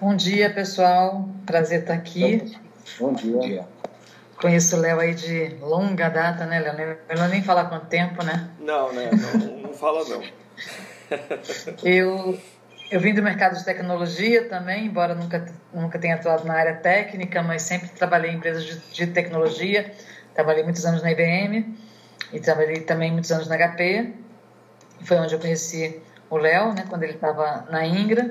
Bom dia, pessoal. Prazer estar aqui. Bom dia. Conheço o Léo aí de longa data, né, Léo? Não nem falar quanto tempo, né? Não, né? Não, não fala, não. eu, eu vim do mercado de tecnologia também, embora nunca, nunca tenha atuado na área técnica, mas sempre trabalhei em empresas de, de tecnologia. Trabalhei muitos anos na IBM e trabalhei também muitos anos na HP. Foi onde eu conheci o Léo, né, quando ele estava na Ingra.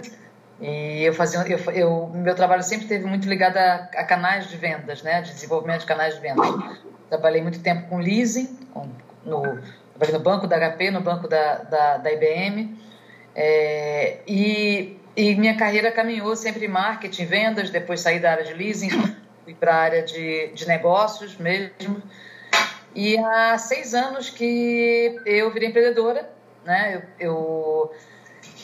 E eu fazia, eu, eu, meu trabalho sempre teve muito ligado a, a, canais de vendas, né, de desenvolvimento de canais de vendas. Trabalhei muito tempo com leasing, com, no, no banco da HP, no banco da, da, da IBM. É, e, e minha carreira caminhou sempre em marketing, vendas, depois saí da área de leasing, fui para a área de, de negócios mesmo. E há seis anos que eu virei empreendedora, né? Eu, eu,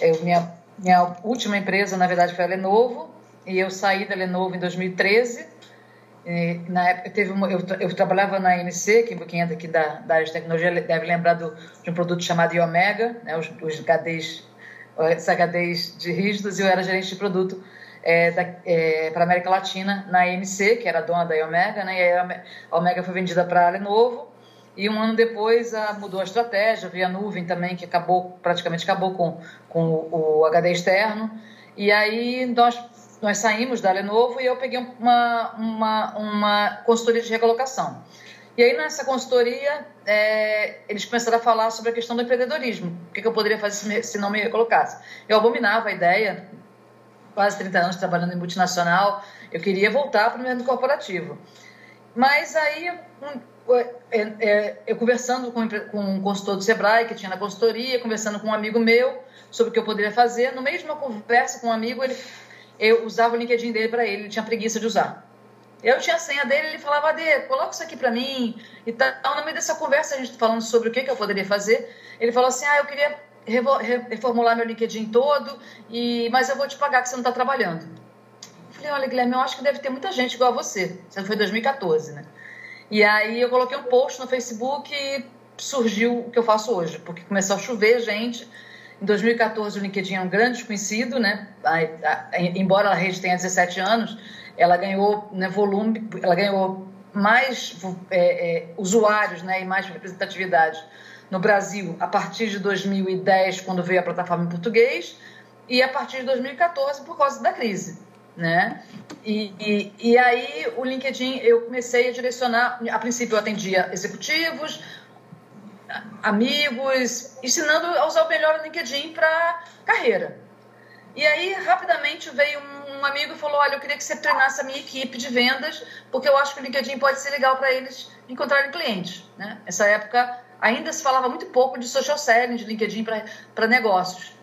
eu, minha, minha última empresa, na verdade, foi a Lenovo, e eu saí da Lenovo em 2013. E, na época, teve uma, eu, eu, trabalhava na MC, que quem é daqui da, da área de tecnologia deve lembrar do, de um produto chamado Iomega, né? os, os HDs, os HDs de rígidos, e eu era gerente de produto é, é, para a América Latina na EMC, que era dona da Omega, né? E a Omega foi vendida para a Lenovo. E um ano depois a, mudou a estratégia, veio a nuvem também, que acabou, praticamente acabou com, com o, o HD externo. E aí nós, nós saímos da Lenovo e eu peguei uma, uma, uma consultoria de recolocação. E aí nessa consultoria é, eles começaram a falar sobre a questão do empreendedorismo. O que, que eu poderia fazer se, não me recolocasse? Eu abominava a ideia quase 30 anos trabalhando em multinacional, eu queria voltar para o mundo corporativo. Mas aí, eu conversando com, com um consultor do Sebrae, que tinha na consultoria, conversando com um amigo meu sobre o que eu poderia fazer, no meio de uma conversa com um amigo, ele, eu usava o LinkedIn dele para ele, ele tinha preguiça de usar. Eu tinha a senha dele, ele falava, Ade, coloca isso aqui para mim e tal. No meio dessa conversa, a gente falando sobre o que, que eu poderia fazer, ele falou assim, ah, eu queria reformular meu LinkedIn todo, e, mas eu vou te pagar que você não está trabalhando. Eu falei, olha, Guilherme, eu acho que deve ter muita gente igual a você. Isso foi em 2014, né? E aí eu coloquei um post no Facebook e surgiu o que eu faço hoje, porque começou a chover gente. Em 2014 o LinkedIn é um grande desconhecido, né? embora a rede tenha 17 anos, ela ganhou né, volume, ela ganhou mais é, é, usuários né, e mais representatividade no Brasil a partir de 2010, quando veio a plataforma em português, e a partir de 2014 por causa da crise. Né? E, e, e aí o LinkedIn eu comecei a direcionar, a princípio eu atendia executivos, amigos, ensinando a usar o melhor LinkedIn para carreira. E aí rapidamente veio um, um amigo e falou: Olha, eu queria que você treinasse a minha equipe de vendas, porque eu acho que o LinkedIn pode ser legal para eles encontrarem clientes. Né? Essa época ainda se falava muito pouco de social selling, de LinkedIn para negócios.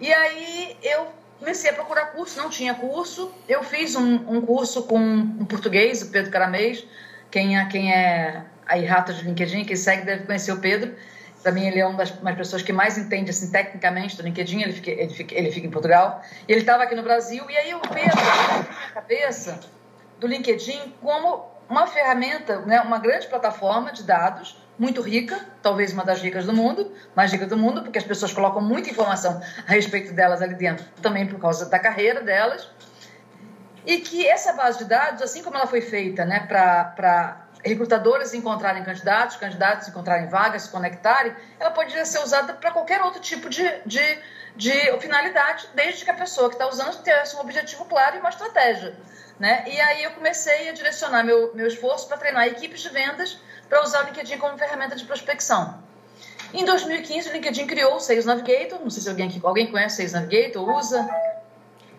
E aí eu comecei a procurar curso, não tinha curso. Eu fiz um, um curso com um português, o Pedro Caramês. Quem é, quem é aí rato de LinkedIn, quem segue deve conhecer o Pedro. Para mim, ele é uma das, das pessoas que mais entende assim, tecnicamente do LinkedIn. Ele fica, ele fica, ele fica em Portugal. E ele estava aqui no Brasil. E aí o Pedro, na cabeça do LinkedIn como uma ferramenta, né, uma grande plataforma de dados muito rica, talvez uma das ricas do mundo, mais rica do mundo, porque as pessoas colocam muita informação a respeito delas ali dentro, também por causa da carreira delas. E que essa base de dados, assim como ela foi feita né, para recrutadores encontrarem candidatos, candidatos encontrarem vagas, se conectarem, ela poderia ser usada para qualquer outro tipo de, de, de finalidade, desde que a pessoa que está usando tivesse um objetivo claro e uma estratégia. Né? E aí eu comecei a direcionar meu, meu esforço para treinar equipes de vendas para usar o LinkedIn como ferramenta de prospecção. Em 2015, o LinkedIn criou o Sales Navigator. Não sei se alguém, alguém conhece o Sales Navigator, usa.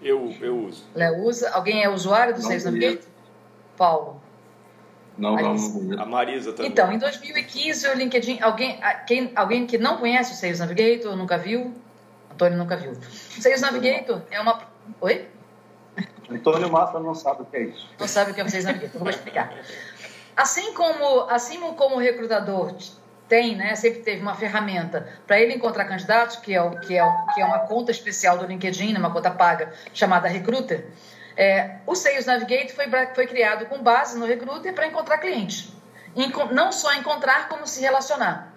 Eu, eu uso. Léo usa. Alguém é usuário do não Sales Navigator? Paulo. Não, não, A Marisa também. Então, em 2015, o LinkedIn. Alguém, quem, alguém que não conhece o Sales Navigator, nunca viu? Antônio nunca viu. O Sales Navigator é uma. Oi? Antônio Mafra não sabe o que é isso. Não sabe o que é o Sales Navigator, vou explicar. Assim como, assim como o recrutador tem, né, sempre teve uma ferramenta para ele encontrar candidatos, que é, o, que, é o, que é uma conta especial do LinkedIn, né, uma conta paga chamada Recruiter, é, o Sales Navigator foi, foi criado com base no Recruiter para encontrar clientes. Não só encontrar, como se relacionar.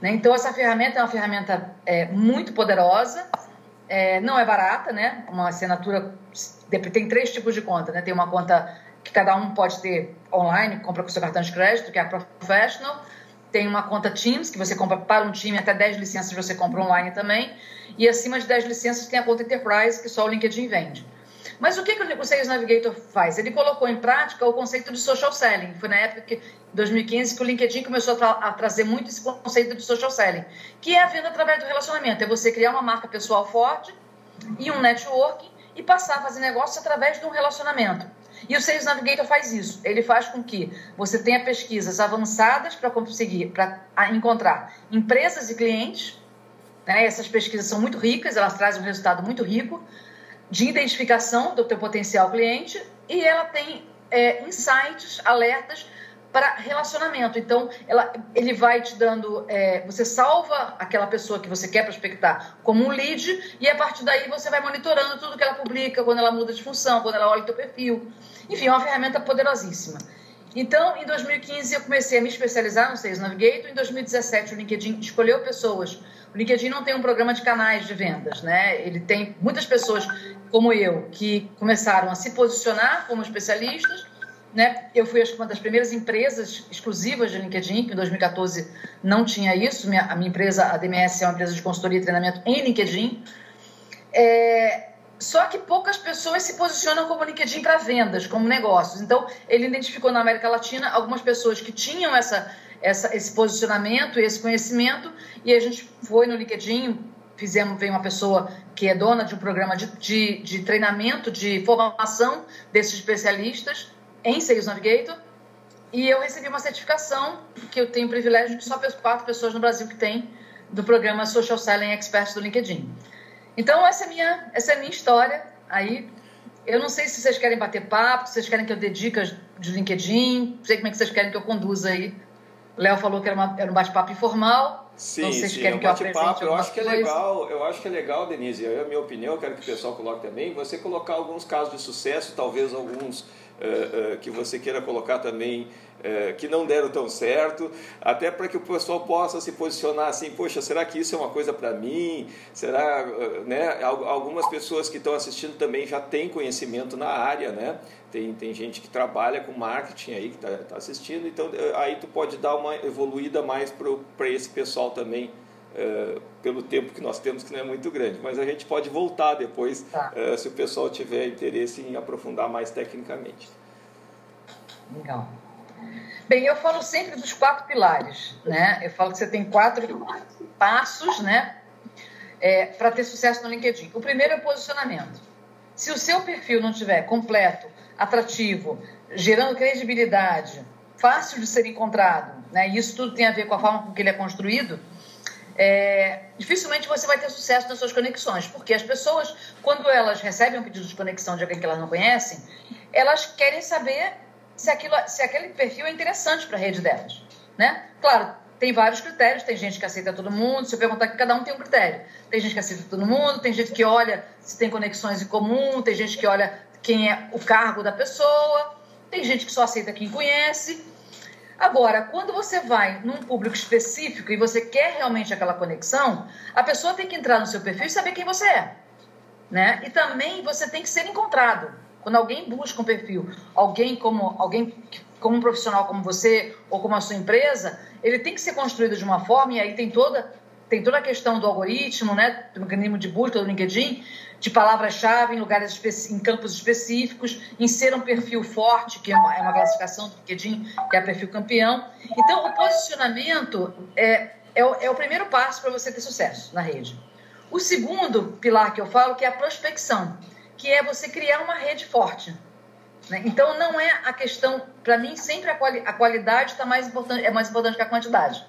Né? Então, essa ferramenta é uma ferramenta é, muito poderosa é, não é barata, né? Uma assinatura tem três tipos de conta, né? Tem uma conta que cada um pode ter online, compra com seu cartão de crédito, que é a Professional. Tem uma conta Teams, que você compra para um time, até 10 licenças você compra online também. E acima de 10 licenças tem a conta Enterprise, que só o LinkedIn vende. Mas o que, que o Sales Navigator faz? Ele colocou em prática o conceito de social selling. Foi na época, que, 2015, que o LinkedIn começou a, tra a, trazer muito esse conceito de social selling, que é a venda através do relacionamento. É você criar uma marca pessoal forte e um networking e passar a fazer negócio através de um relacionamento. E o Sales Navigator faz isso. Ele faz com que você tenha pesquisas avançadas para conseguir, para encontrar empresas e clientes. Né? Essas pesquisas são muito ricas, elas trazem um resultado muito rico de identificação do teu potencial cliente e ela tem é, insights, alertas para relacionamento. Então, ela, ele vai te dando, é, você salva aquela pessoa que você quer prospectar como um lead e a partir daí você vai monitorando tudo que ela publica, quando ela muda de função, quando ela olha o teu perfil. Enfim, é uma ferramenta poderosíssima. Então, em 2015 eu comecei a me especializar no Sales Navigator. Em 2017 o LinkedIn escolheu pessoas o LinkedIn não tem um programa de canais de vendas, né? Ele tem muitas pessoas como eu que começaram a se posicionar como especialistas, né? Eu fui uma das primeiras empresas exclusivas de LinkedIn, que em 2014 não tinha isso. Minha, a minha empresa, a DMS, é uma empresa de consultoria e treinamento em LinkedIn. É, só que poucas pessoas se posicionam como LinkedIn para vendas, como negócios. Então, ele identificou na América Latina algumas pessoas que tinham essa essa, esse posicionamento esse conhecimento. E a gente foi no LinkedIn, fizemos, veio uma pessoa que é dona de um programa de, de, de treinamento, de formação desses especialistas em Sales Navigator. E eu recebi uma certificação, que eu tenho o privilégio de só quatro pessoas no Brasil que tem, do programa Social Selling Experts do LinkedIn. Então, essa é minha, essa é minha história. Aí, eu não sei se vocês querem bater papo, se vocês querem que eu dicas de LinkedIn, não sei como é que vocês querem que eu conduza aí Léo falou que era, uma, era um bate-papo informal. Sim, então, vocês sim, querem é um bate-papo. Eu, eu acho que é legal, eu acho que é legal, Denise. É a minha opinião, eu quero que o pessoal coloque também. Você colocar alguns casos de sucesso, talvez alguns uh, uh, que você queira colocar também é, que não deram tão certo, até para que o pessoal possa se posicionar assim, poxa, será que isso é uma coisa para mim? Será, né? Algumas pessoas que estão assistindo também já têm conhecimento na área, né? Tem, tem gente que trabalha com marketing aí que está tá assistindo, então eh, aí tu pode dar uma evoluída mais para esse pessoal também. Uh, pelo tempo que nós temos, que não é muito grande, mas a gente pode voltar depois tá. uh, se o pessoal tiver interesse em aprofundar mais tecnicamente. Legal. Bem, eu falo sempre dos quatro pilares, né? Eu falo que você tem quatro passos, né? É, para ter sucesso no LinkedIn. O primeiro é o posicionamento. Se o seu perfil não estiver completo, atrativo, gerando credibilidade, fácil de ser encontrado, né? E isso tudo tem a ver com a forma com que ele é construído. É, dificilmente você vai ter sucesso nas suas conexões, porque as pessoas, quando elas recebem um pedido de conexão de alguém que elas não conhecem, elas querem saber se, aquilo, se aquele perfil é interessante para a rede delas. Né? Claro, tem vários critérios, tem gente que aceita todo mundo, se eu perguntar que cada um tem um critério. Tem gente que aceita todo mundo, tem gente que olha se tem conexões em comum, tem gente que olha quem é o cargo da pessoa, tem gente que só aceita quem conhece. Agora, quando você vai num público específico e você quer realmente aquela conexão, a pessoa tem que entrar no seu perfil e saber quem você é. Né? E também você tem que ser encontrado. Quando alguém busca um perfil, alguém como alguém como um profissional como você ou como a sua empresa, ele tem que ser construído de uma forma e aí tem toda tem toda a questão do algoritmo, né, do mecanismo de busca do LinkedIn, de palavras-chave em lugares em campos específicos, em ser um perfil forte, que é uma, é uma classificação do LinkedIn, que é perfil campeão. Então, o posicionamento é, é, o, é o primeiro passo para você ter sucesso na rede. O segundo pilar que eu falo que é a prospecção que é você criar uma rede forte. Né? Então, não é a questão, para mim, sempre a, quali a qualidade tá mais importante, é mais importante que a quantidade.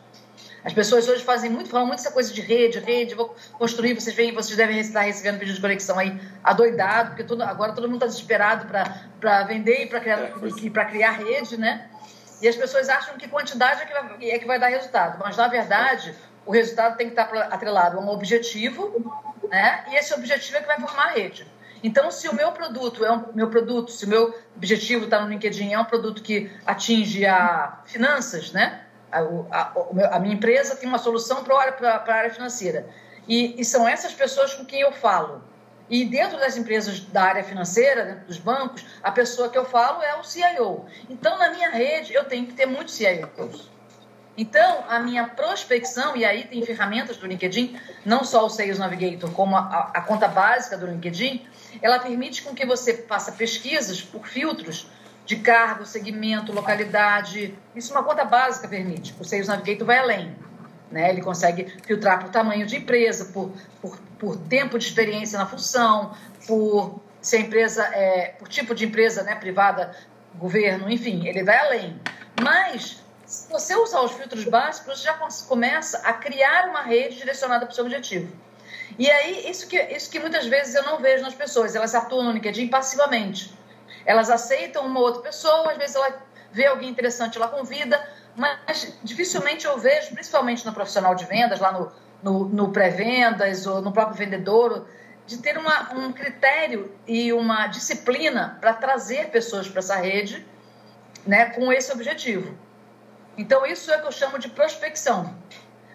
As pessoas hoje fazem muito, falam muito essa coisa de rede, rede, vou construir, vocês veem, vocês devem estar recebendo pedidos de conexão aí adoidado, porque todo, agora todo mundo está desesperado para vender e para criar, é, criar rede, né? E as pessoas acham que quantidade é que, vai, é que vai dar resultado, mas na verdade o resultado tem que estar atrelado a um objetivo, né? E esse objetivo é que vai formar a rede. Então, se o meu produto é um meu produto, se o meu objetivo está no LinkedIn é um produto que atinge a finanças, né? A, a, a minha empresa tem uma solução para a área financeira. E, e são essas pessoas com quem eu falo. E dentro das empresas da área financeira, dentro dos bancos, a pessoa que eu falo é o CIO. Então, na minha rede, eu tenho que ter muitos CIOs. Então, a minha prospecção, e aí tem ferramentas do LinkedIn, não só o Sales Navigator, como a, a conta básica do LinkedIn, ela permite com que você faça pesquisas por filtros de cargo, segmento, localidade. Isso uma conta básica permite. O Sales Navigator vai além. Né? Ele consegue filtrar por tamanho de empresa, por, por, por tempo de experiência na função, por se a empresa é, por tipo de empresa, né, privada, governo, enfim, ele vai além. Mas se você usar os filtros básicos, você já começa a criar uma rede direcionada para o seu objetivo. E aí, isso que, isso que muitas vezes eu não vejo nas pessoas, elas atuam no LinkedIn passivamente. Elas aceitam uma outra pessoa, às vezes ela vê alguém interessante, ela convida, mas dificilmente eu vejo, principalmente no profissional de vendas, lá no, no, no pré-vendas ou no próprio vendedor, de ter uma, um critério e uma disciplina para trazer pessoas para essa rede né, com esse objetivo. Então, isso é o que eu chamo de prospecção.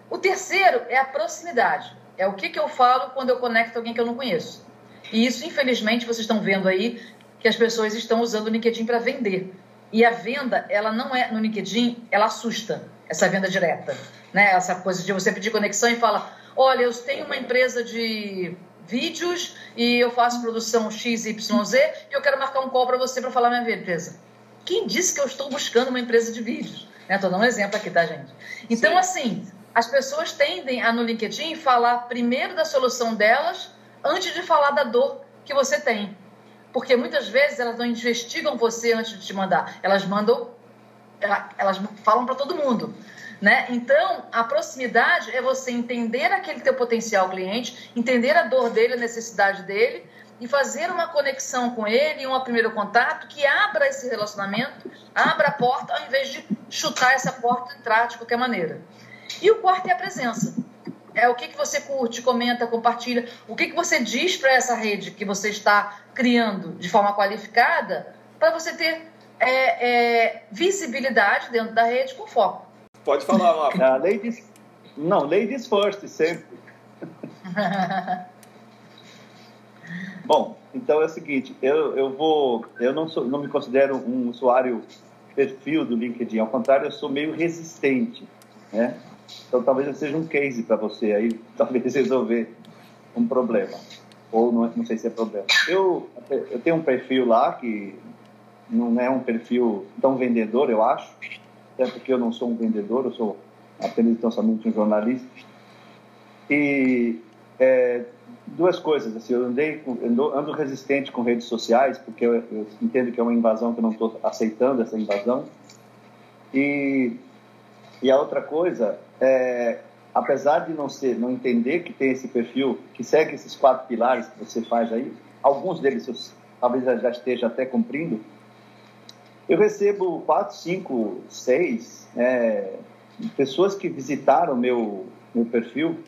O terceiro é a proximidade. É o que, que eu falo quando eu conecto alguém que eu não conheço. E isso, infelizmente, vocês estão vendo aí que as pessoas estão usando o LinkedIn para vender. E a venda, ela não é no LinkedIn, ela assusta, essa venda direta. Né? Essa coisa de você pedir conexão e falar: olha, eu tenho uma empresa de vídeos e eu faço produção XYZ e eu quero marcar um call para você para falar minha empresa. Quem disse que eu estou buscando uma empresa de vídeos? Estou né? dando um exemplo aqui, tá, gente? Então, Sim. assim, as pessoas tendem a no LinkedIn falar primeiro da solução delas antes de falar da dor que você tem. Porque muitas vezes elas não investigam você antes de te mandar. Elas mandam, elas falam para todo mundo. Né? Então, a proximidade é você entender aquele teu potencial cliente, entender a dor dele, a necessidade dele e fazer uma conexão com ele, um primeiro contato que abra esse relacionamento, abra a porta, ao invés de chutar essa porta e entrar de qualquer maneira. E o quarto é a presença é o que, que você curte, comenta, compartilha, o que, que você diz para essa rede que você está criando de forma qualificada para você ter é, é, visibilidade dentro da rede com foco. Pode falar, Mafra. Uh, ladies, não, ladies first, sempre. Bom, então é o seguinte, eu, eu vou, eu não, sou, não me considero um usuário perfil do LinkedIn, ao contrário, eu sou meio resistente, né? Então talvez seja um case para você aí, talvez resolver um problema. Ou não, não sei se é problema. Eu, eu tenho um perfil lá que não é um perfil tão vendedor, eu acho, até porque eu não sou um vendedor, eu sou apenas tão somente um jornalista. E é, duas coisas, assim, eu andei, ando, ando resistente com redes sociais, porque eu, eu entendo que é uma invasão que eu não estou aceitando essa invasão. E, e a outra coisa é, apesar de não ser, não entender que tem esse perfil, que segue esses quatro pilares que você faz aí, alguns deles eu, talvez já esteja até cumprindo, eu recebo quatro, cinco, seis é, pessoas que visitaram meu meu perfil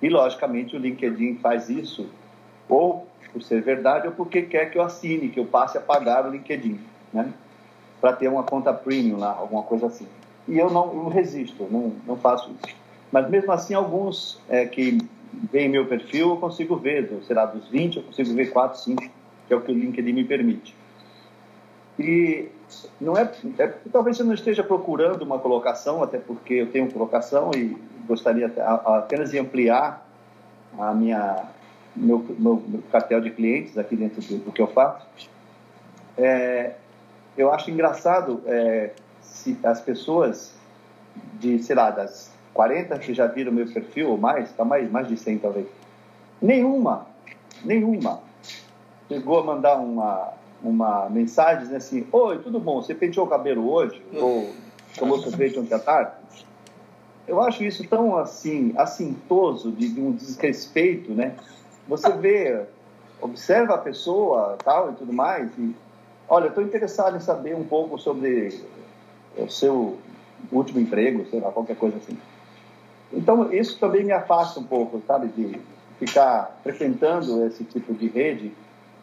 e logicamente o LinkedIn faz isso ou por ser verdade ou porque quer que eu assine, que eu passe a pagar o LinkedIn, né? Para ter uma conta premium lá, alguma coisa assim e eu não, não resisto, não, não faço isso. Mas mesmo assim, alguns é, que veem meu perfil, eu consigo ver, será dos 20, eu consigo ver 4, 5, que é o que o LinkedIn me permite. E não é, é talvez você não esteja procurando uma colocação, até porque eu tenho colocação e gostaria apenas de ampliar a minha meu, meu, meu cartel de clientes aqui dentro do, do que eu faço. É, eu acho engraçado é, se as pessoas de, sei lá, das 40 que já viram meu perfil ou mais, tá mais, mais de 100 talvez, nenhuma, nenhuma chegou a mandar uma, uma mensagem dizendo assim, oi, tudo bom, você penteou o cabelo hoje? Ou tomou sorvete ontem à tarde? Eu acho isso tão assim, assintoso, de, de um desrespeito, né? Você vê, observa a pessoa tal e tudo mais, e olha, estou interessado em saber um pouco sobre o seu último emprego, sei lá, qualquer coisa assim. Então, isso também me afasta um pouco, sabe, de ficar frequentando esse tipo de rede,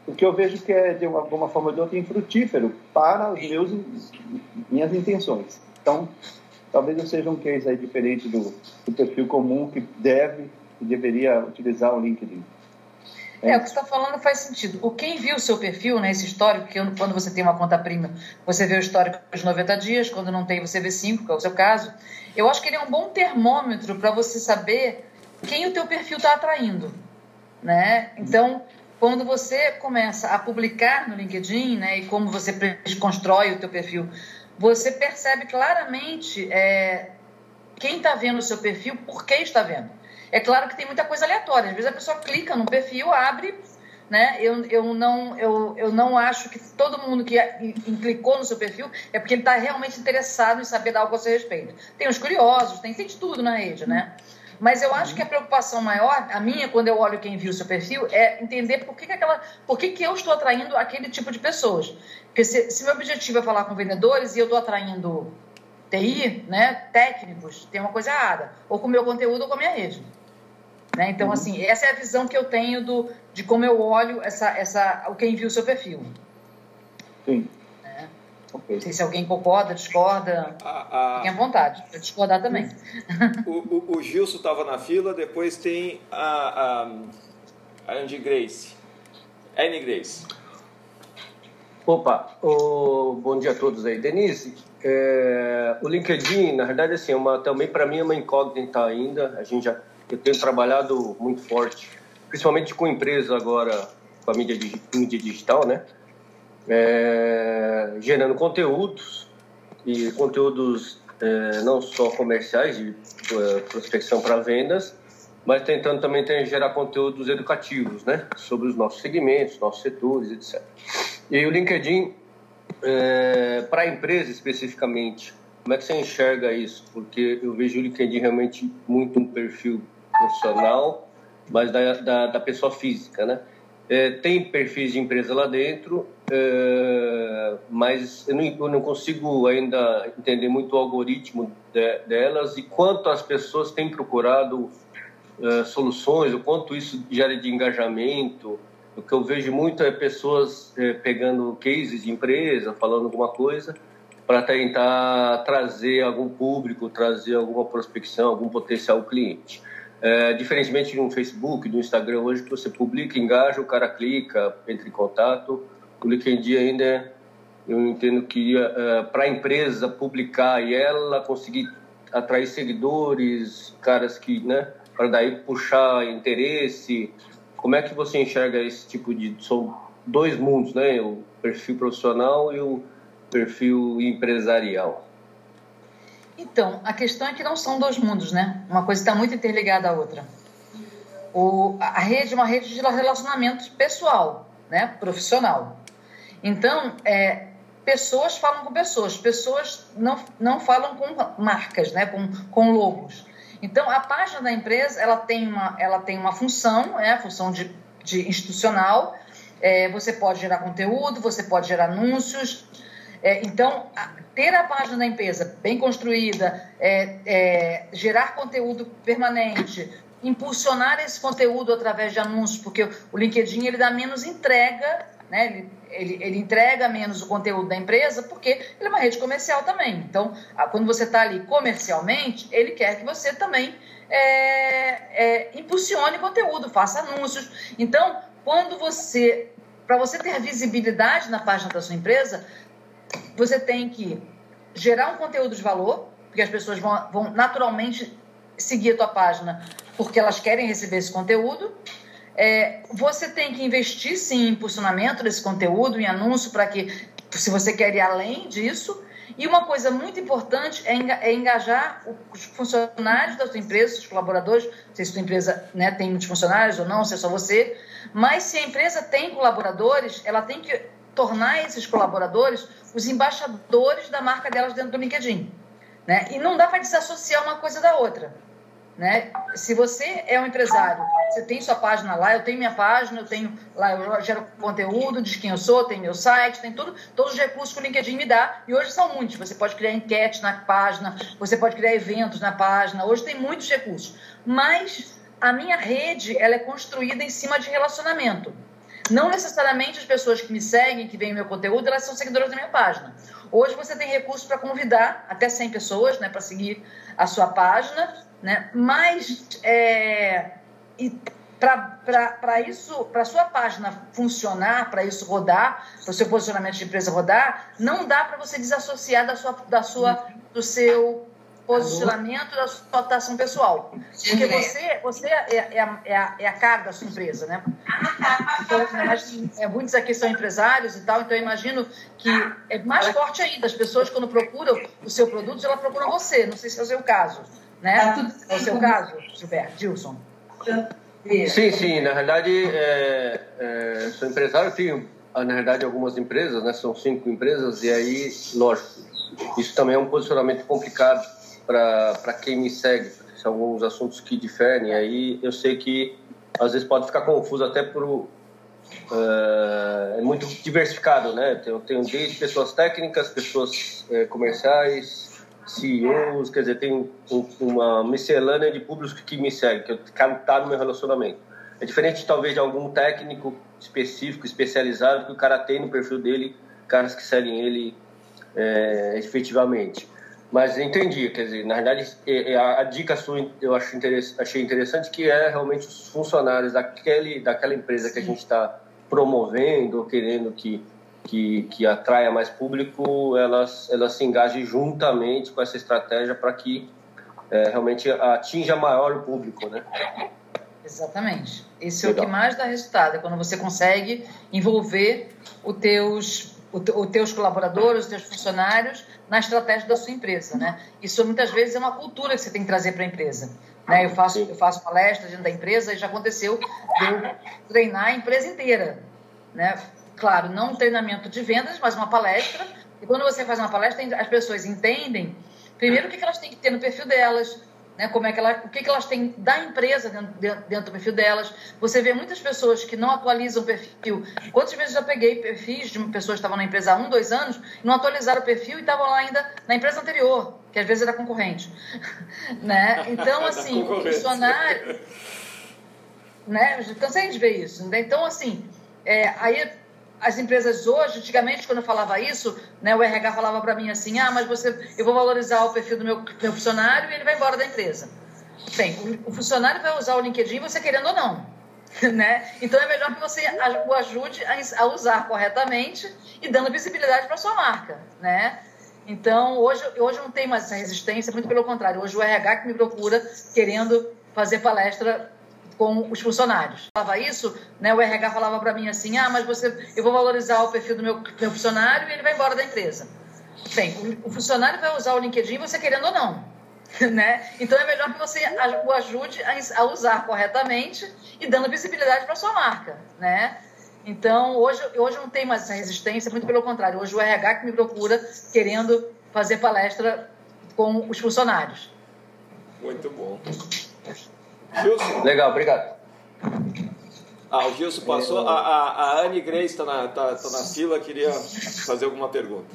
porque eu vejo que é, de alguma forma ou de outra, infrutífero para os meus, minhas intenções. Então, talvez eu seja um case aí diferente do, do perfil comum que deve que deveria utilizar o LinkedIn. É, o que você está falando faz sentido. O quem viu o seu perfil, né, esse histórico, que quando você tem uma conta prima, você vê o histórico de 90 dias, quando não tem, você vê 5, que é o seu caso. Eu acho que ele é um bom termômetro para você saber quem o teu perfil está atraindo. Né? Então, quando você começa a publicar no LinkedIn, né, e como você constrói o teu perfil, você percebe claramente é, quem está vendo o seu perfil, por que está vendo. É claro que tem muita coisa aleatória. Às vezes a pessoa clica no perfil, abre, né? Eu, eu, não, eu, eu não acho que todo mundo que clicou no seu perfil é porque ele está realmente interessado em saber algo a seu respeito. Tem os curiosos, tem, tem de tudo na rede, né? Mas eu acho que a preocupação maior, a minha, quando eu olho quem viu o seu perfil, é entender por que, que, aquela, por que, que eu estou atraindo aquele tipo de pessoas. Porque se, se meu objetivo é falar com vendedores e eu estou atraindo TI, né, técnicos, tem uma coisa errada. Ou com o meu conteúdo ou com a minha rede. Né? Então, uhum. assim, essa é a visão que eu tenho do, de como eu olho essa, essa, o quem viu o seu perfil. Sim. É. Okay. Não sei se alguém concorda, discorda. A, a... Fiquem à vontade, para discordar também. O, o, o Gilson estava na fila, depois tem a, a, a Andy Grace. Annie Grace. Opa, oh, bom dia a todos aí. Denise, é, o LinkedIn, na verdade, assim, é uma, também para mim é uma incógnita ainda. A gente já eu tenho trabalhado muito forte, principalmente com empresas agora, com a mídia, mídia digital, né? É, gerando conteúdos e conteúdos é, não só comerciais de é, prospecção para vendas, mas tentando também ter, gerar conteúdos educativos, né? Sobre os nossos segmentos, nossos setores, etc. E o LinkedIn, é, para a empresa especificamente, como é que você enxerga isso? Porque eu vejo o LinkedIn realmente muito um perfil profissional, mas da, da, da pessoa física, né? É, tem perfis de empresa lá dentro, é, mas eu não, eu não, consigo ainda entender muito o algoritmo de, delas e quanto as pessoas têm procurado é, soluções, o quanto isso gera de engajamento. O que eu vejo muito é pessoas é, pegando cases de empresa, falando alguma coisa, para tentar trazer algum público, trazer alguma prospecção, algum potencial cliente. É, diferentemente de um Facebook, do Instagram, hoje que você publica, engaja, o cara clica, entra em contato. O LinkedIn ainda, eu entendo que é, para a empresa publicar e ela conseguir atrair seguidores, caras que, né, para daí puxar interesse. Como é que você enxerga esse tipo de. São dois mundos, né? O perfil profissional e o perfil empresarial. Então, a questão é que não são dois mundos, né? Uma coisa está muito interligada à outra. O, a rede é uma rede de relacionamento pessoal, né? Profissional. Então, é, pessoas falam com pessoas, pessoas não, não falam com marcas, né? Com, com logos. Então, a página da empresa ela tem uma, ela tem uma função, é a função de, de institucional. É, você pode gerar conteúdo, você pode gerar anúncios, é, então, ter a página da empresa bem construída, é, é, gerar conteúdo permanente, impulsionar esse conteúdo através de anúncios, porque o LinkedIn ele dá menos entrega, né? ele, ele, ele entrega menos o conteúdo da empresa, porque ele é uma rede comercial também. Então, quando você está ali comercialmente, ele quer que você também é, é, impulsione conteúdo, faça anúncios. Então, quando você para você ter visibilidade na página da sua empresa, você tem que gerar um conteúdo de valor, porque as pessoas vão, vão naturalmente seguir a tua página porque elas querem receber esse conteúdo. É, você tem que investir sim em impulsionamento desse conteúdo, em anúncio, para que, se você quer ir além disso. E uma coisa muito importante é, é engajar os funcionários da sua empresa, os colaboradores. Não sei se sua empresa né, tem muitos funcionários ou não, se é só você. Mas se a empresa tem colaboradores, ela tem que tornar esses colaboradores os embaixadores da marca delas dentro do LinkedIn. Né? E não dá para desassociar uma coisa da outra. Né? Se você é um empresário, você tem sua página lá, eu tenho minha página, eu tenho lá, eu gero conteúdo, diz quem eu sou, tem meu site, tem tudo, todos os recursos que o LinkedIn me dá, e hoje são muitos. Você pode criar enquete na página, você pode criar eventos na página, hoje tem muitos recursos. Mas a minha rede ela é construída em cima de relacionamento. Não necessariamente as pessoas que me seguem, que veem meu conteúdo, elas são seguidoras da minha página. Hoje você tem recursos para convidar até 100 pessoas né, para seguir a sua página, né? mas é, para isso, para a sua página funcionar, para isso rodar, para o seu posicionamento de empresa rodar, não dá para você desassociar da sua, da sua, do seu posicionamento da sua atuação pessoal. Porque você, você é, é, a, é, a, é a cara da sua empresa, né? Então, é, muitos aqui são empresários e tal, então eu imagino que é mais forte ainda. As pessoas, quando procuram o seu produto, elas procuram você. Não sei se é o seu caso, né? Tá é o seu caso, Gilberto, Gilson? Sim, sim. Na verdade, é, é, sou empresário, tenho, na verdade, algumas empresas, né? São cinco empresas, e aí, lógico, isso também é um posicionamento complicado para quem me segue. São alguns assuntos que diferem, aí eu sei que às vezes pode ficar confuso até por... Uh, é muito diversificado, né? Eu tenho desde pessoas técnicas, pessoas é, comerciais, CEOs, quer dizer, tem um, uma miscelânea de públicos que me seguem, que está no meu relacionamento. É diferente, talvez, de algum técnico específico, especializado, que o cara tem no perfil dele, caras que seguem ele é, efetivamente. Mas entendi, quer dizer, na verdade, é, é, a, a dica sua eu acho interessante, achei interessante, que é realmente os funcionários daquele, daquela empresa que a gente está promovendo, ou querendo que que, que atraia mais público, elas, elas se engajem juntamente com essa estratégia para que é, realmente atinja maior o público, né? Exatamente. Esse Legal. é o que mais dá resultado, é quando você consegue envolver os teus, os teus colaboradores, os teus funcionários na estratégia da sua empresa, né? Isso muitas vezes é uma cultura que você tem que trazer para a empresa. Né? Eu, faço, eu faço palestra dentro da empresa e já aconteceu de eu treinar a empresa inteira, né? claro, não um treinamento de vendas, mas uma palestra. E quando você faz uma palestra, as pessoas entendem, primeiro, o que elas têm que ter no perfil delas, né? Como é que ela, o que, elas têm da empresa dentro, dentro, do perfil delas. Você vê muitas pessoas que não atualizam o perfil. Quantas vezes já peguei perfis de pessoas que estavam na empresa há um, dois anos, não atualizaram o perfil e estavam lá ainda na empresa anterior, que às vezes era concorrente. né? Então, assim, o funcionário. Né? Eu cansei de ver isso. Né? Então, assim, é, aí as empresas hoje, antigamente, quando eu falava isso, né, o RH falava para mim assim: ah, mas você, eu vou valorizar o perfil do meu, meu funcionário e ele vai embora da empresa. Bem, o, o funcionário vai usar o LinkedIn, você querendo ou não. né? Então é melhor que você o ajude a, a usar corretamente e dando visibilidade para sua marca. Né? Então, hoje, hoje não tem mais essa resistência, muito pelo contrário. Hoje o RH que me procura querendo fazer palestra com os funcionários. Falava isso, né, o RH falava para mim assim: ah, mas você, eu vou valorizar o perfil do meu, meu funcionário e ele vai embora da empresa. Bem, o, o funcionário vai usar o LinkedIn, você querendo ou não. né? Então é melhor que você o ajude a, a usar corretamente e dando visibilidade para sua marca. Né? Então, hoje, hoje não tem mais essa resistência, muito pelo contrário. Hoje o RH que me procura querendo fazer palestra com os funcionários. Muito bom. Gilson. Legal, obrigado. Ah, o Gilson passou. A, a, a Anne Grace está na, tá, tá na fila, queria fazer alguma pergunta.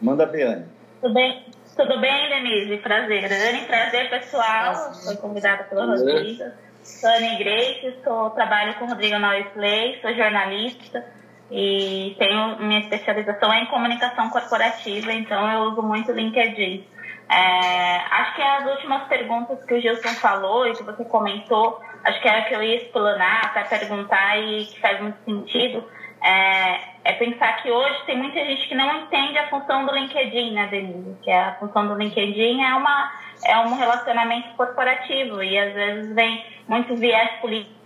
Manda ver, Anne. Tudo bem? Tudo bem, Denise? Prazer. Anne, prazer, pessoal. Fui convidada pelo Rodrigo. Sou Anne Grace, sou, trabalho com o Rodrigo Play, sou jornalista e tenho minha especialização é em comunicação corporativa, então eu uso muito LinkedIn. É, acho que as últimas perguntas que o Gilson falou e que você comentou, acho que era que eu ia explanar para perguntar e que faz muito sentido, é, é, pensar que hoje tem muita gente que não entende a função do LinkedIn, né, Denise? Que a função do LinkedIn é, uma, é um relacionamento corporativo e às vezes vem muito viés político.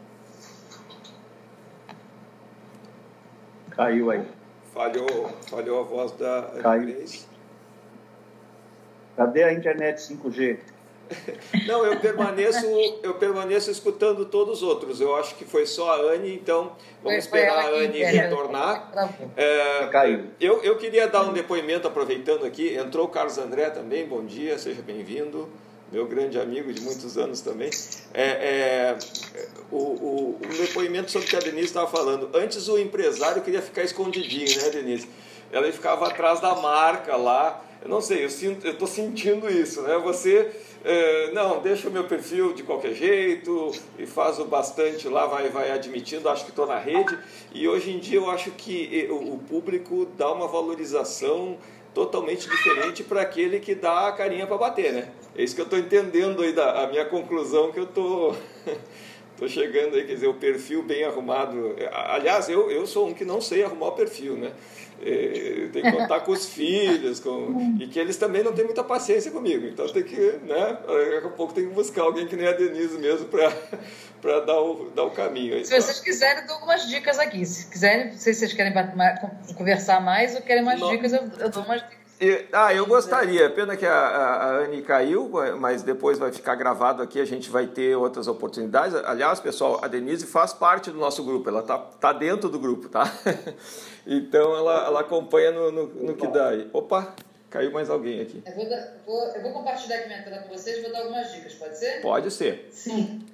Caiu aí. Falhou, falhou a voz da Caiu. Grace. Cadê a internet 5G? Não, eu permaneço, eu permaneço escutando todos os outros. Eu acho que foi só a Anne, então vamos esperar a Anne retornar. É, Caiu. Eu, eu queria dar um depoimento, aproveitando aqui. Entrou o Carlos André também, bom dia, seja bem-vindo. Meu grande amigo de muitos anos também. É, é, o, o, o, depoimento sobre o que a Denise estava falando. Antes o empresário queria ficar escondidinho, né, Denise? Ela ficava atrás da marca lá eu não sei, eu estou sentindo isso, né? Você é, não deixa o meu perfil de qualquer jeito e faz o bastante lá, vai, vai admitindo, acho que estou na rede. E hoje em dia eu acho que o público dá uma valorização totalmente diferente para aquele que dá a carinha para bater, né? É isso que eu estou entendendo aí, da, a minha conclusão que eu estou tô chegando aí, quer dizer, o perfil bem arrumado. Aliás, eu, eu sou um que não sei arrumar o perfil, né? É, tem que contar com os filhos, com, e que eles também não têm muita paciência comigo. Então tem que, né? Daqui a pouco tem que buscar alguém que nem a Denise mesmo para dar o, dar o caminho. Aí, se tá? vocês quiserem, dou algumas dicas aqui. Se quiserem, não sei se vocês querem conversar mais ou querem mais não. dicas, eu, eu dou umas dicas. Ah, eu gostaria. Pena que a, a, Anne caiu, mas depois vai ficar gravado aqui. A gente vai ter outras oportunidades. Aliás, pessoal, a Denise faz parte do nosso grupo. Ela tá, tá dentro do grupo, tá? Então ela, ela acompanha no, no, no que dá aí. Opa, caiu mais alguém aqui. Eu vou, vou, eu vou compartilhar aqui minha tela com vocês e vou dar algumas dicas, pode ser? Pode ser. Sim.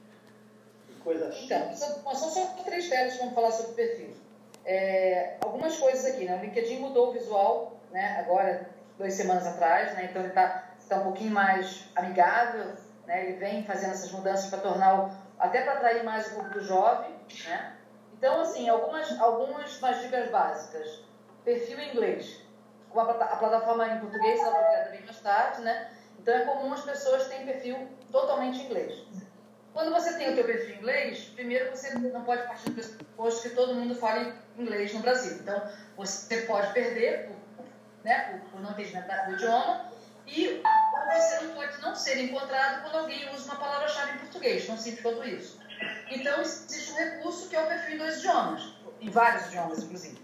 Coisa então, são só três telas que vamos falar sobre o perfil. É, algumas coisas aqui, né? O LinkedIn mudou o visual, né? Agora duas semanas atrás, né? Então ele está tá um pouquinho mais amigável, né? Ele vem fazendo essas mudanças para tornar o, até para atrair mais o público jovem, né? Então assim, algumas algumas mais dicas básicas. Perfil em inglês. Com a, a plataforma em português ela vai criada bem mais tarde, né? Então é comum as pessoas terem perfil totalmente em inglês. Quando você tem o teu perfil em inglês, primeiro você não pode partir do pressuposto que todo mundo fale inglês no Brasil. Então, você pode perder né, por, por não entendimento do idioma, e você não pode não ser encontrado quando alguém usa uma palavra-chave em português, tão simples quanto isso. Então, existe um recurso que é o perfil em dois idiomas, em vários idiomas, inclusive.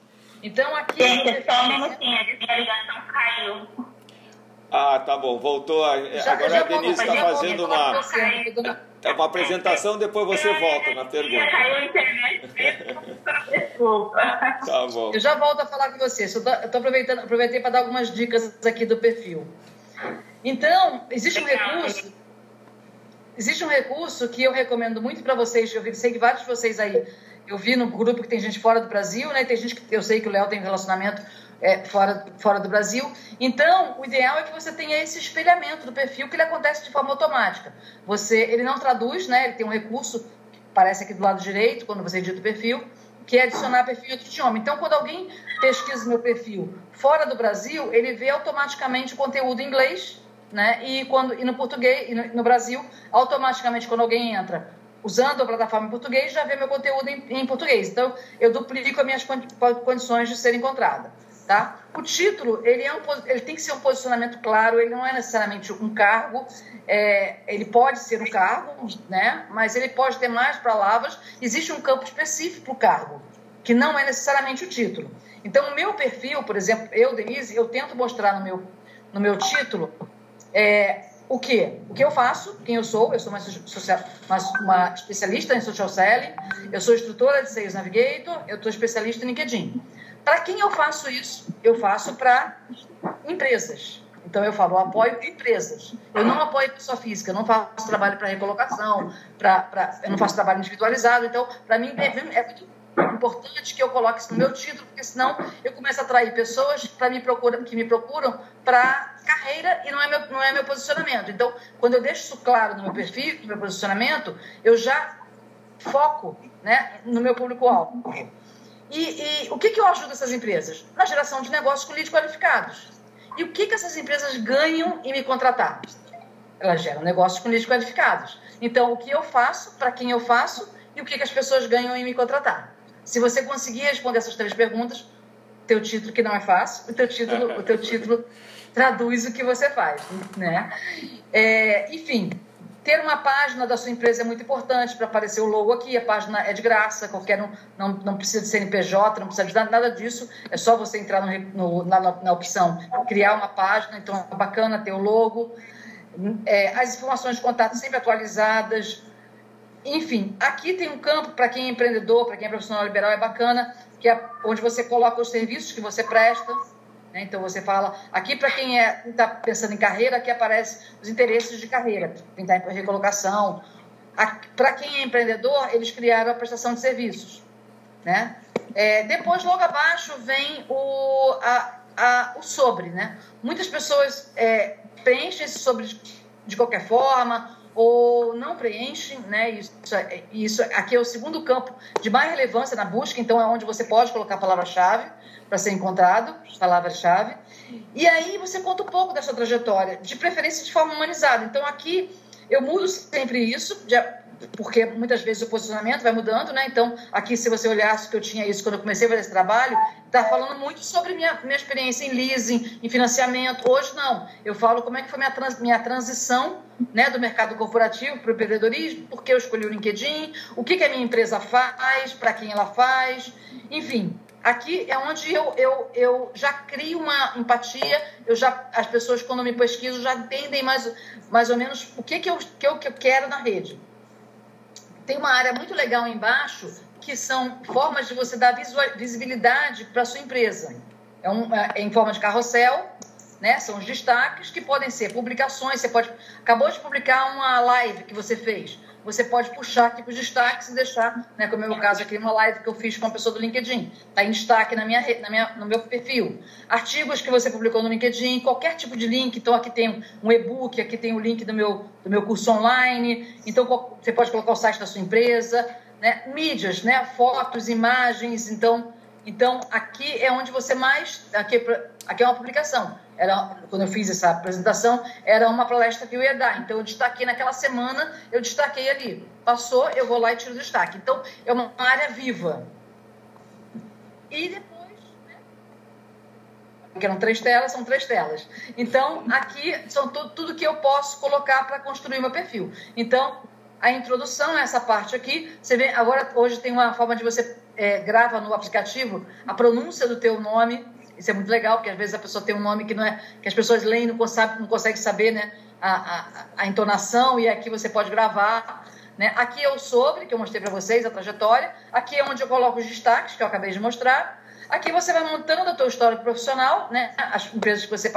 Então, aqui... Gente, só um minutinho, a ligação caiu. Ah, tá bom, voltou. A... Já, Agora a Denise está fazendo uma, é uma apresentação, depois você volta na pergunta. Desculpa. Tá bom. Eu já volto a falar com você. Eu estou aproveitando, aproveitei para dar algumas dicas aqui do perfil. Então, existe um recurso. Existe um recurso que eu recomendo muito para vocês. Eu sei que vários de vocês aí, eu vi no grupo que tem gente fora do Brasil, né? Tem gente que eu sei que o Léo tem relacionamento é, fora, fora do Brasil. Então, o ideal é que você tenha esse espelhamento do perfil que ele acontece de forma automática. Você, ele não traduz, né? Ele tem um recurso, parece aqui do lado direito, quando você edita o perfil, que é adicionar perfil em outro idioma. Então, quando alguém pesquisa meu perfil fora do Brasil, ele vê automaticamente o conteúdo em inglês, né? E, quando, e no português, e no, no Brasil, automaticamente, quando alguém entra usando a plataforma em português, já vê meu conteúdo em, em português. Então, eu duplico as minhas condições de ser encontrada. Tá? O título ele, é um, ele tem que ser um posicionamento claro, ele não é necessariamente um cargo, é, ele pode ser um cargo, né? mas ele pode ter mais palavras. Existe um campo específico para o cargo, que não é necessariamente o título. Então, o meu perfil, por exemplo, eu, Denise, eu tento mostrar no meu, no meu título é, o que? O que eu faço, quem eu sou, eu sou uma, uma, uma especialista em social selling, eu sou instrutora de Sales Navigator, eu sou especialista em LinkedIn. Para quem eu faço isso? Eu faço para empresas. Então eu falo, eu apoio empresas. Eu não apoio pessoa física, eu não faço trabalho para recolocação, pra, pra, eu não faço trabalho individualizado. Então, para mim, é, muito importante que eu coloque isso no meu título, porque senão eu começo a atrair pessoas para me procuram, que me procuram para carreira e não é, meu, não é meu posicionamento. Então, quando eu deixo isso claro no meu perfil, no meu posicionamento, eu já foco né, no meu público-alvo. E, e, o que, que eu ajudo essas empresas? Na geração de negócios com leads qualificados. E o que, que essas empresas ganham em me contratar? Elas geram negócios com leads qualificados. Então, o que eu faço, para quem eu faço e o que, que as pessoas ganham em me contratar. Se você conseguir responder essas três perguntas, teu título que não é fácil, o teu título, o teu título traduz o que você faz, né? É, enfim, ter uma página da sua empresa é muito importante para aparecer o logo aqui. A página é de graça, qualquer um não, não precisa de CNPJ, não precisa de nada disso. É só você entrar no, no, na, na, opção criar uma página. Então é bacana ter o logo. É, as informações de contato sempre atualizadas. Enfim, aqui tem um campo para quem é empreendedor, para quem é profissional liberal, é bacana, que é onde você coloca os serviços que você presta? Então você fala, aqui para quem é, está pensando em carreira, aqui aparece os interesses de carreira, quem está em recolocação. Para quem é empreendedor, eles criaram a prestação de serviços. Né? É, depois, logo abaixo, vem o, a, a, o sobre. Né? Muitas pessoas é, preenchem esse sobre de qualquer forma, ou não preenchem, né? Isso, isso aqui é o segundo campo de mais relevância na busca, então é onde você pode colocar a palavra-chave para ser encontrado, palavra-chave. E aí você conta um pouco da sua trajetória, de preferência de forma humanizada. Então aqui eu mudo sempre isso, porque muitas vezes o posicionamento vai mudando, né? Então, aqui, se você olhasse que eu tinha isso quando eu comecei a fazer esse trabalho, está falando muito sobre minha, minha experiência em leasing, em financiamento. Hoje, não. Eu falo como é que foi minha, trans, minha transição né, do mercado corporativo para o empreendedorismo, porque eu escolhi o LinkedIn, o que, que a minha empresa faz, para quem ela faz, enfim. Aqui é onde eu, eu, eu já crio uma empatia, eu já, as pessoas, quando me pesquisam, já entendem mais, mais ou menos o que, que, eu, que, eu, que eu quero na rede. Tem uma área muito legal embaixo que são formas de você dar visibilidade para sua empresa. É, um, é, em forma de carrossel, né? São os destaques que podem ser publicações. Você pode acabou de publicar uma live que você fez você pode puxar aqui para os destaques e deixar, né, como é o meu caso aqui, uma live que eu fiz com uma pessoa do LinkedIn. Está em destaque na minha, na minha, no meu perfil. Artigos que você publicou no LinkedIn, qualquer tipo de link. Então, aqui tem um e-book, aqui tem o link do meu, do meu curso online. Então, você pode colocar o site da sua empresa. Né? Mídias, né? fotos, imagens. Então, então, aqui é onde você mais. Aqui, é aqui é uma publicação. Era, quando eu fiz essa apresentação, era uma palestra que eu ia dar. Então, eu destaquei naquela semana, eu destaquei ali. Passou, eu vou lá e tiro o destaque. Então, é uma área viva. E depois. Né? Que eram três telas, são três telas. Então, aqui são tudo, tudo que eu posso colocar para construir meu perfil. Então, a introdução, essa parte aqui, você vê, agora hoje tem uma forma de você é, grava no aplicativo a pronúncia do teu nome. Isso é muito legal, porque às vezes a pessoa tem um nome que não é que as pessoas leem e não, consegue, não consegue saber né, a, a, a, entonação, e aqui você pode gravar. Né? Aqui é o sobre, que eu mostrei para vocês, a trajetória. Aqui é onde eu coloco os destaques, que eu acabei de mostrar. Aqui você vai montando o teu histórico profissional, né? as empresas que você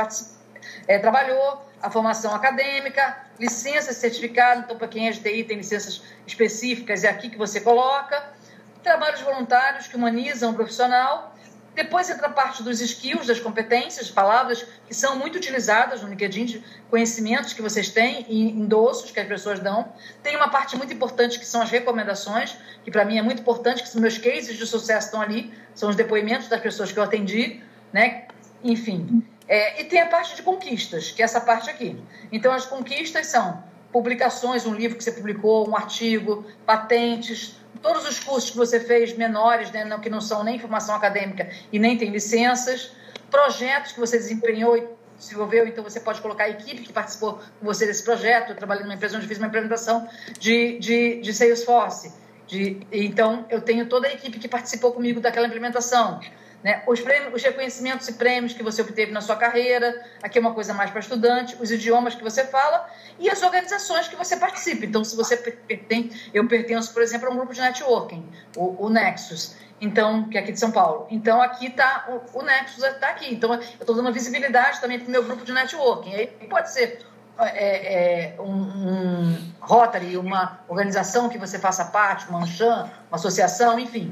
é, trabalhou, a formação acadêmica, licenças, certificado. Então, para quem é de TI, tem licenças específicas, é aqui que você coloca trabalhos voluntários que humanizam o profissional. Depois entra a parte dos skills, das competências, palavras que são muito utilizadas no LinkedIn, conhecimentos que vocês têm e endossos que as pessoas dão. Tem uma parte muito importante que são as recomendações, que para mim é muito importante, que são meus cases de sucesso estão ali, são os depoimentos das pessoas que eu atendi, né? Enfim. É, e tem a parte de conquistas, que é essa parte aqui. Então, as conquistas são publicações, um livro que você publicou, um artigo, patentes, todos os cursos que você fez menores, né, que não são nem formação acadêmica e nem tem licenças, projetos que você desempenhou e desenvolveu, então você pode colocar a equipe que participou com você desse projeto. Eu trabalhei numa empresa onde fiz uma implementação de, de, de Salesforce. De, então, eu tenho toda a equipe que participou comigo daquela implementação. Né? Os, prêmios, os reconhecimentos e prêmios que você obteve na sua carreira, aqui é uma coisa mais para estudante, os idiomas que você fala e as organizações que você participa. Então, se você tem, eu pertenço, por exemplo, a um grupo de networking, o, o Nexus, então que é aqui de São Paulo. Então, aqui está o, o Nexus está aqui. Então, eu estou dando visibilidade também para o meu grupo de networking. Aí pode ser é, é, um, um Rotary, uma organização que você faça parte, uma Anshan, uma associação, enfim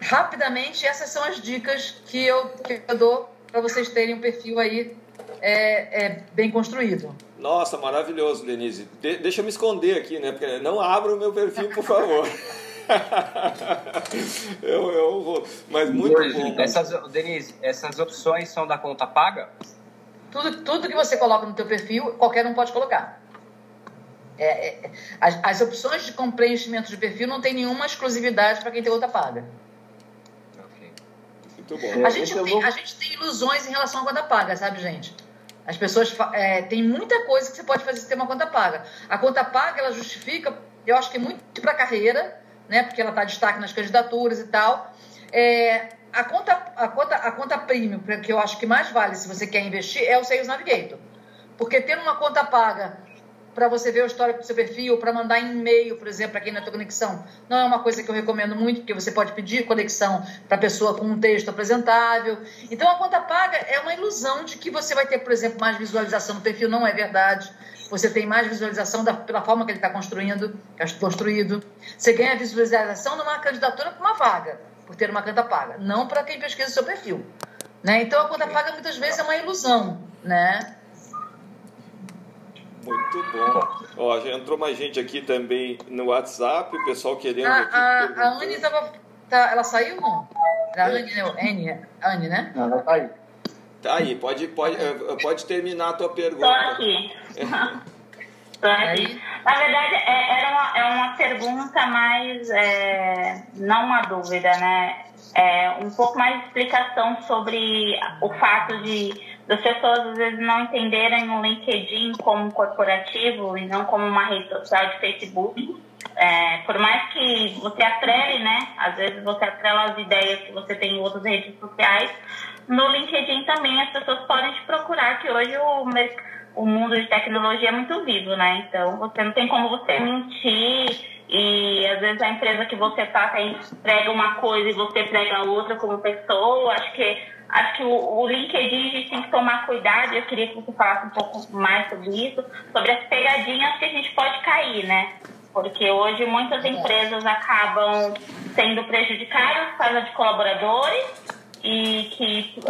rapidamente, essas são as dicas que eu, que eu dou para vocês terem um perfil aí é, é, bem construído. Nossa, maravilhoso, Denise. De deixa eu me esconder aqui, né? Porque não abra o meu perfil, por favor. eu, eu vou. Mas muito bom. Essas, Denise, essas opções são da conta paga? Tudo, tudo que você coloca no teu perfil, qualquer um pode colocar. É, é, as, as opções de preenchimento de perfil não tem nenhuma exclusividade para quem tem conta paga. Muito bom. A gente, tem, a gente tem ilusões em relação à conta paga, sabe, gente? As pessoas é, tem muita coisa que você pode fazer se ter uma conta paga. A conta paga ela justifica, eu acho que muito para a carreira, né? Porque ela está destaque nas candidaturas e tal. É, a conta, a conta, a conta premium, que eu acho que mais vale se você quer investir, é o Sales Navigator. Porque tendo uma conta paga para você ver o histórico do seu perfil, para mandar e-mail, por exemplo, para quem não tem conexão. Não é uma coisa que eu recomendo muito, porque você pode pedir conexão para a pessoa com um texto apresentável. Então, a conta paga é uma ilusão de que você vai ter, por exemplo, mais visualização no perfil. Não é verdade. Você tem mais visualização da, pela forma que ele está construindo, construído. Você ganha visualização numa candidatura para uma vaga, por ter uma conta paga, não para quem pesquisa o seu perfil. Né? Então, a conta paga muitas vezes é uma ilusão, né? Muito bom. Ó, já entrou mais gente aqui também no WhatsApp, o pessoal querendo. A, aqui a, a Anne tava. Tá, ela saiu não? Era a Anne, né? Anne, Anne, né? Não, ela tá aí. Tá aí, pode, pode, eh, pode terminar a tua pergunta. Tô aqui. Tô aqui. Na verdade, é, era uma, é uma pergunta mais. É, não uma dúvida, né? É um pouco mais de explicação sobre o fato de das pessoas às vezes não entenderem o LinkedIn como corporativo e não como uma rede social de Facebook. É, por mais que você atrele, né? Às vezes você atrela as ideias que você tem em outras redes sociais. No LinkedIn também as pessoas podem te procurar, que hoje o, o mundo de tecnologia é muito vivo, né? Então você não tem como você mentir e às vezes a empresa que você está prega uma coisa e você prega outra como pessoa. Acho que acho que o, o, LinkedIn a gente tem que tomar cuidado. Eu queria que você falasse um pouco mais sobre isso, sobre as pegadinhas que a gente pode cair, né? Porque hoje muitas empresas acabam sendo prejudicadas por causa de colaboradores e que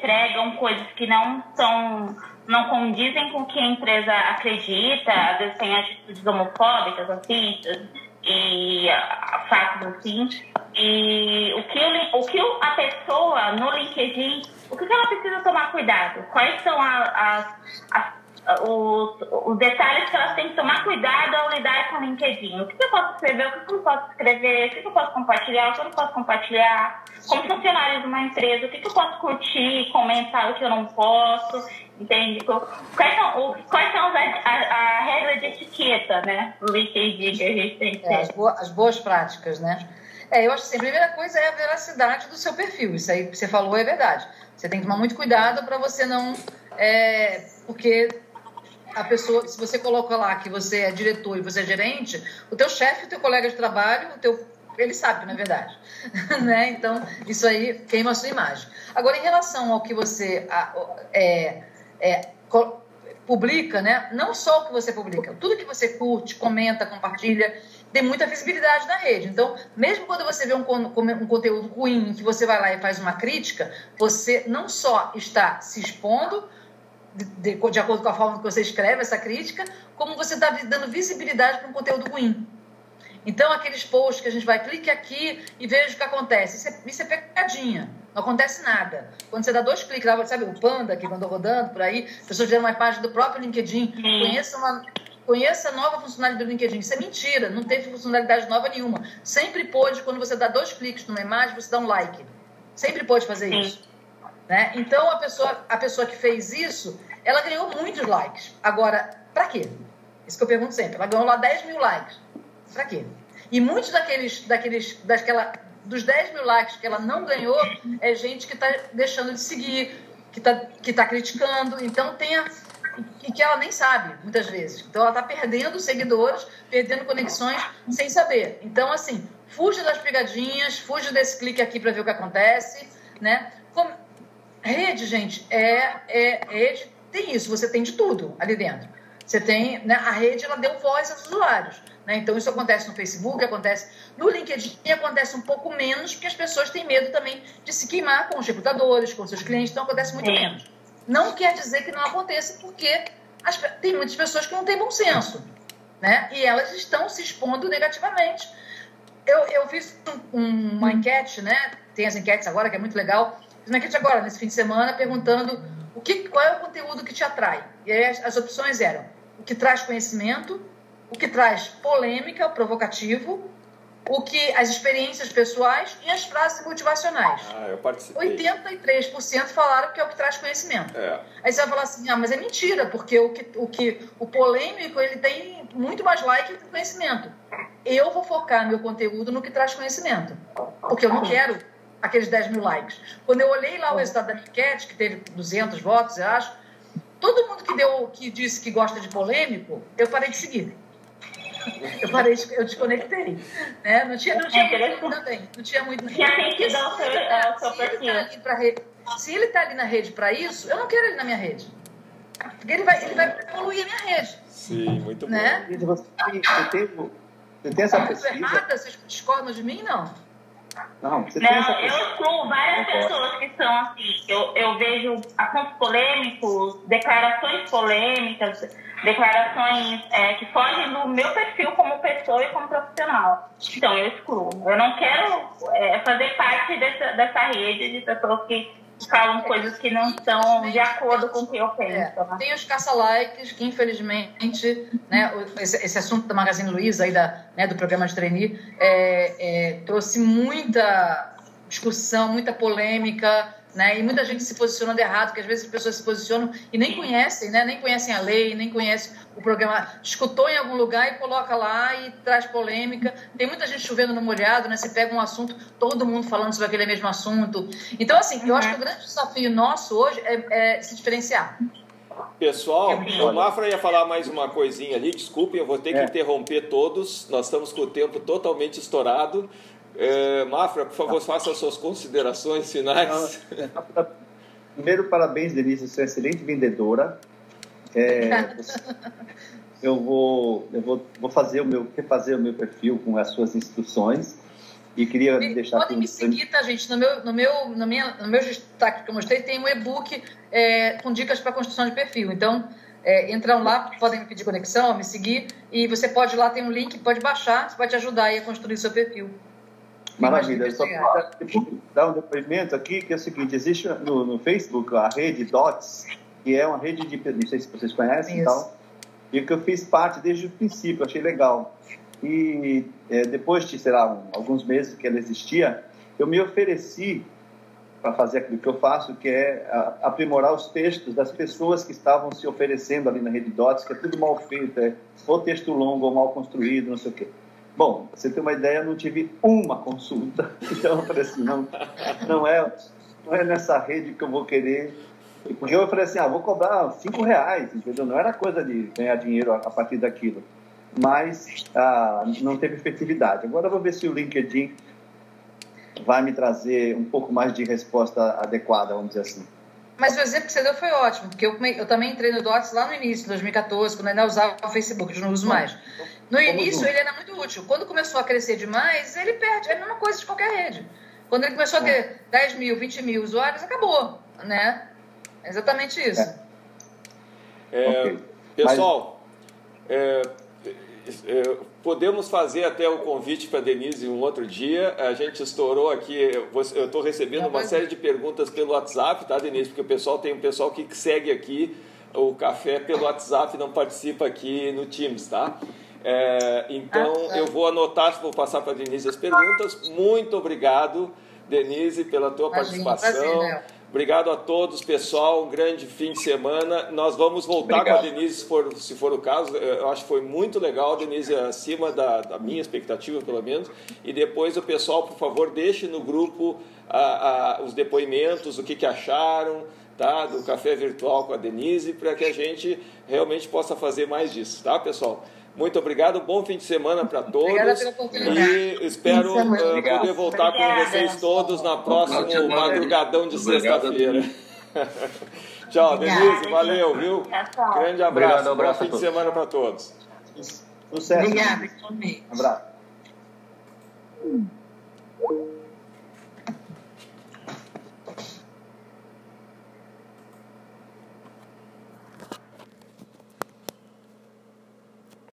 pregam coisas que não são não condizem com o que a empresa acredita, às vezes tem atitudes homofóbicas, racistas e uh, fatos assim. E o que, o, o que a pessoa no LinkedIn, o que ela precisa tomar cuidado? Quais são as, as os, os detalhes que elas têm que tomar cuidado ao lidar com o LinkedIn. O que, eu posso escrever, o que eu não posso escrever, o que eu posso compartilhar, o que eu não posso compartilhar. Como funcionário de uma empresa, o que eu posso curtir, comentar, o que eu não posso, entende? Quais são, quais são as, a, a regra de etiqueta, né? LinkedIn que a gente tem que ter. É, as, boas, as boas práticas, né? É, eu acho que assim, a primeira coisa é a veracidade do seu perfil. Isso aí que você falou é verdade. Você tem que tomar muito cuidado para você não. É, porque a pessoa, se você coloca lá que você é diretor e você é gerente, o teu chefe, o teu colega de trabalho, o teu, ele sabe, na é verdade. né? Então, isso aí queima a sua imagem. Agora, em relação ao que você é, é, publica, né? não só o que você publica, tudo que você curte, comenta, compartilha, tem muita visibilidade na rede. Então, mesmo quando você vê um, um, conteúdo ruim, que você vai lá e faz uma crítica, você não só está se expondo, de, de, acordo com a forma que você escreve essa crítica, como você está dando visibilidade para um conteúdo ruim. Então, aqueles posts que a gente vai, clique aqui e veja o que acontece. Isso é, isso é pecadinha. Não acontece nada. Quando você dá dois cliques lá, sabe o Panda que andou rodando por aí, as pessoas fizeram uma página do próprio LinkedIn, conheça uma, conheça a nova funcionalidade do LinkedIn. Isso é mentira, não teve funcionalidade nova nenhuma. Sempre pôde, quando você dá dois cliques numa imagem, você dá um like. Sempre pôde fazer isso. Né? Então, a pessoa, a pessoa que fez isso, ela ganhou muitos likes. Agora, para quê? Isso que eu pergunto sempre. Ela ganhou lá 10 mil likes. Para quê? E muitos daqueles, daqueles, daquela, dos 10 mil likes que ela não ganhou é gente que está deixando de seguir, que está que tá criticando. Então, tem a, e que ela nem sabe, muitas vezes. Então, ela está perdendo seguidores, perdendo conexões sem saber. Então, assim, fuja das pegadinhas, fuja desse clique aqui para ver o que acontece, né? Como, Rede, gente, é, é rede tem isso, você tem de tudo ali dentro. Você tem, né, a rede ela deu voz aos usuários. Né? Então isso acontece no Facebook, acontece no LinkedIn, acontece um pouco menos, porque as pessoas têm medo também de se queimar com os recrutadores, com seus clientes, então acontece muito menos. Não quer dizer que não aconteça, porque as, tem muitas pessoas que não têm bom senso, né? E elas estão se expondo negativamente. Eu, eu fiz um, uma enquete, né? Tem as enquetes agora, que é muito legal, Fiz uma enquete agora, nesse fim de semana, perguntando o que, qual é o conteúdo que te atrai. E aí as, as opções eram o que traz conhecimento, o que traz polêmica, provocativo, o que as experiências pessoais e as frases motivacionais. Ah, eu participei. 83% falaram que é o que traz conhecimento. É. Aí você vai falar assim, ah, mas é mentira, porque o que o, que, o polêmico ele tem muito mais like que o conhecimento. Eu vou focar meu conteúdo no que traz conhecimento, porque eu não quero aqueles 10 mil likes. Quando eu olhei lá o resultado da enquete, que teve 200 votos, eu acho, todo mundo que, deu, que disse que gosta de polêmico, eu parei de seguir. Eu parei, de, eu desconectei. Né? Não tinha, não tinha é muito também. Não tinha muito. Tinha sentido ao seu, ao seu perfil. Se ele está ali na rede para isso, eu não quero ele na minha rede. Porque ele vai, ele vai poluir a minha rede. Sim, muito né? bom. Você, você, tem, você tem essa pesquisa? errada? Vocês discordam de mim? Não. Não, você não eu excluo várias pessoas que são assim. Eu, eu vejo assuntos polêmicos, declarações polêmicas, declarações é, que fogem do meu perfil como pessoa e como profissional. Então, eu excluo. Eu não quero é, fazer parte dessa, dessa rede de pessoas que falam coisas que não estão de acordo com o que eu penso. É, né? Tem os caça-likes que, infelizmente, né, esse, esse, assunto da Magazine Luiza, aí da, né, do programa de trainee, é, é, trouxe muita discussão, muita polêmica, né? E muita gente se posicionando errado, porque às vezes as pessoas se posicionam e nem conhecem, né? Nem conhecem a lei, nem conhecem o programa. Escutou em algum lugar e coloca lá e traz polêmica. Tem muita gente chovendo no molhado, né? Você pega um assunto, todo mundo falando sobre aquele mesmo assunto. Então, assim, eu acho que o grande desafio nosso hoje é, é se diferenciar. Pessoal, o Mafra ia falar mais uma coisinha ali, desculpem, eu vou ter que é. interromper todos, nós estamos com o tempo totalmente estourado. É, Mafra, por favor, faça as suas considerações finais. Primeiro, parabéns, Denise, você é excelente vendedora. É, eu vou, eu vou, vou fazer o meu, refazer o meu perfil com as suas instruções e queria me, deixar Pode me seguir, tá, gente? No meu, no meu, no minha, no meu destaque que eu mostrei tem um e-book é, com dicas para construção de perfil. Então, é, entram lá, podem me pedir conexão, me seguir e você pode lá tem um link, pode baixar, isso vai te ajudar a construir seu perfil. Maravilha. Só para dar um depoimento aqui, que é o seguinte, existe no, no, Facebook a rede DOTS, que é uma rede de, não sei se vocês conhecem e tal, e que eu fiz parte desde o princípio, achei legal. E é, depois de, sei lá, alguns meses que ela existia, eu me ofereci para fazer aquilo que eu faço, que é aprimorar os textos das pessoas que estavam se oferecendo ali na rede DOTS, que é tudo mal feito, é ou texto longo ou mal construído, não sei o quê. Bom, você tem uma ideia, eu não tive uma consulta. Então eu falei assim, não, não, é, não é nessa rede que eu vou querer. Porque eu falei assim, ah, vou cobrar cinco reais, entendeu? Não era coisa de ganhar dinheiro a partir daquilo. Mas ah, não teve efetividade. Agora eu vou ver se o LinkedIn vai me trazer um pouco mais de resposta adequada, vamos dizer assim. Mas o exemplo que você deu foi ótimo, porque eu, eu também entrei no DOTS lá no início, em 2014, quando ainda usava o Facebook, eu não uso mais. No início ele era muito útil. Quando começou a crescer demais, ele perde. É a mesma coisa de qualquer rede. Quando ele começou a ter 10 mil, 20 mil usuários, acabou. Né? É exatamente isso. É. Okay. Pessoal, Mas... é, é, podemos fazer até o convite para Denise um outro dia. A gente estourou aqui. Eu estou recebendo uma série de perguntas pelo WhatsApp, tá, Denise? Porque o pessoal tem um pessoal que segue aqui o café pelo WhatsApp e não participa aqui no Teams, tá? É, então, ah, eu vou anotar, vou passar para a Denise as perguntas. Muito obrigado, Denise, pela tua Imagina, participação. Prazer, Obrigado a todos, pessoal. Um grande fim de semana. Nós vamos voltar Obrigado. com a Denise, se for, se for o caso. Eu acho que foi muito legal, Denise, acima da, da minha expectativa, pelo menos. E depois o pessoal, por favor, deixe no grupo a, a, os depoimentos, o que, que acharam tá? do café virtual com a Denise, para que a gente realmente possa fazer mais disso, tá, pessoal? Muito obrigado, bom fim de semana para todos. Obrigada pela oportunidade. E espero uh, poder voltar Obrigada. com vocês todos na próxima madrugadão de sexta-feira. Tchau, Denise, valeu, viu? Grande abraço, Obrigado, um abraço bom fim de semana para todos. Sucesso. Obrigada, Um abraço.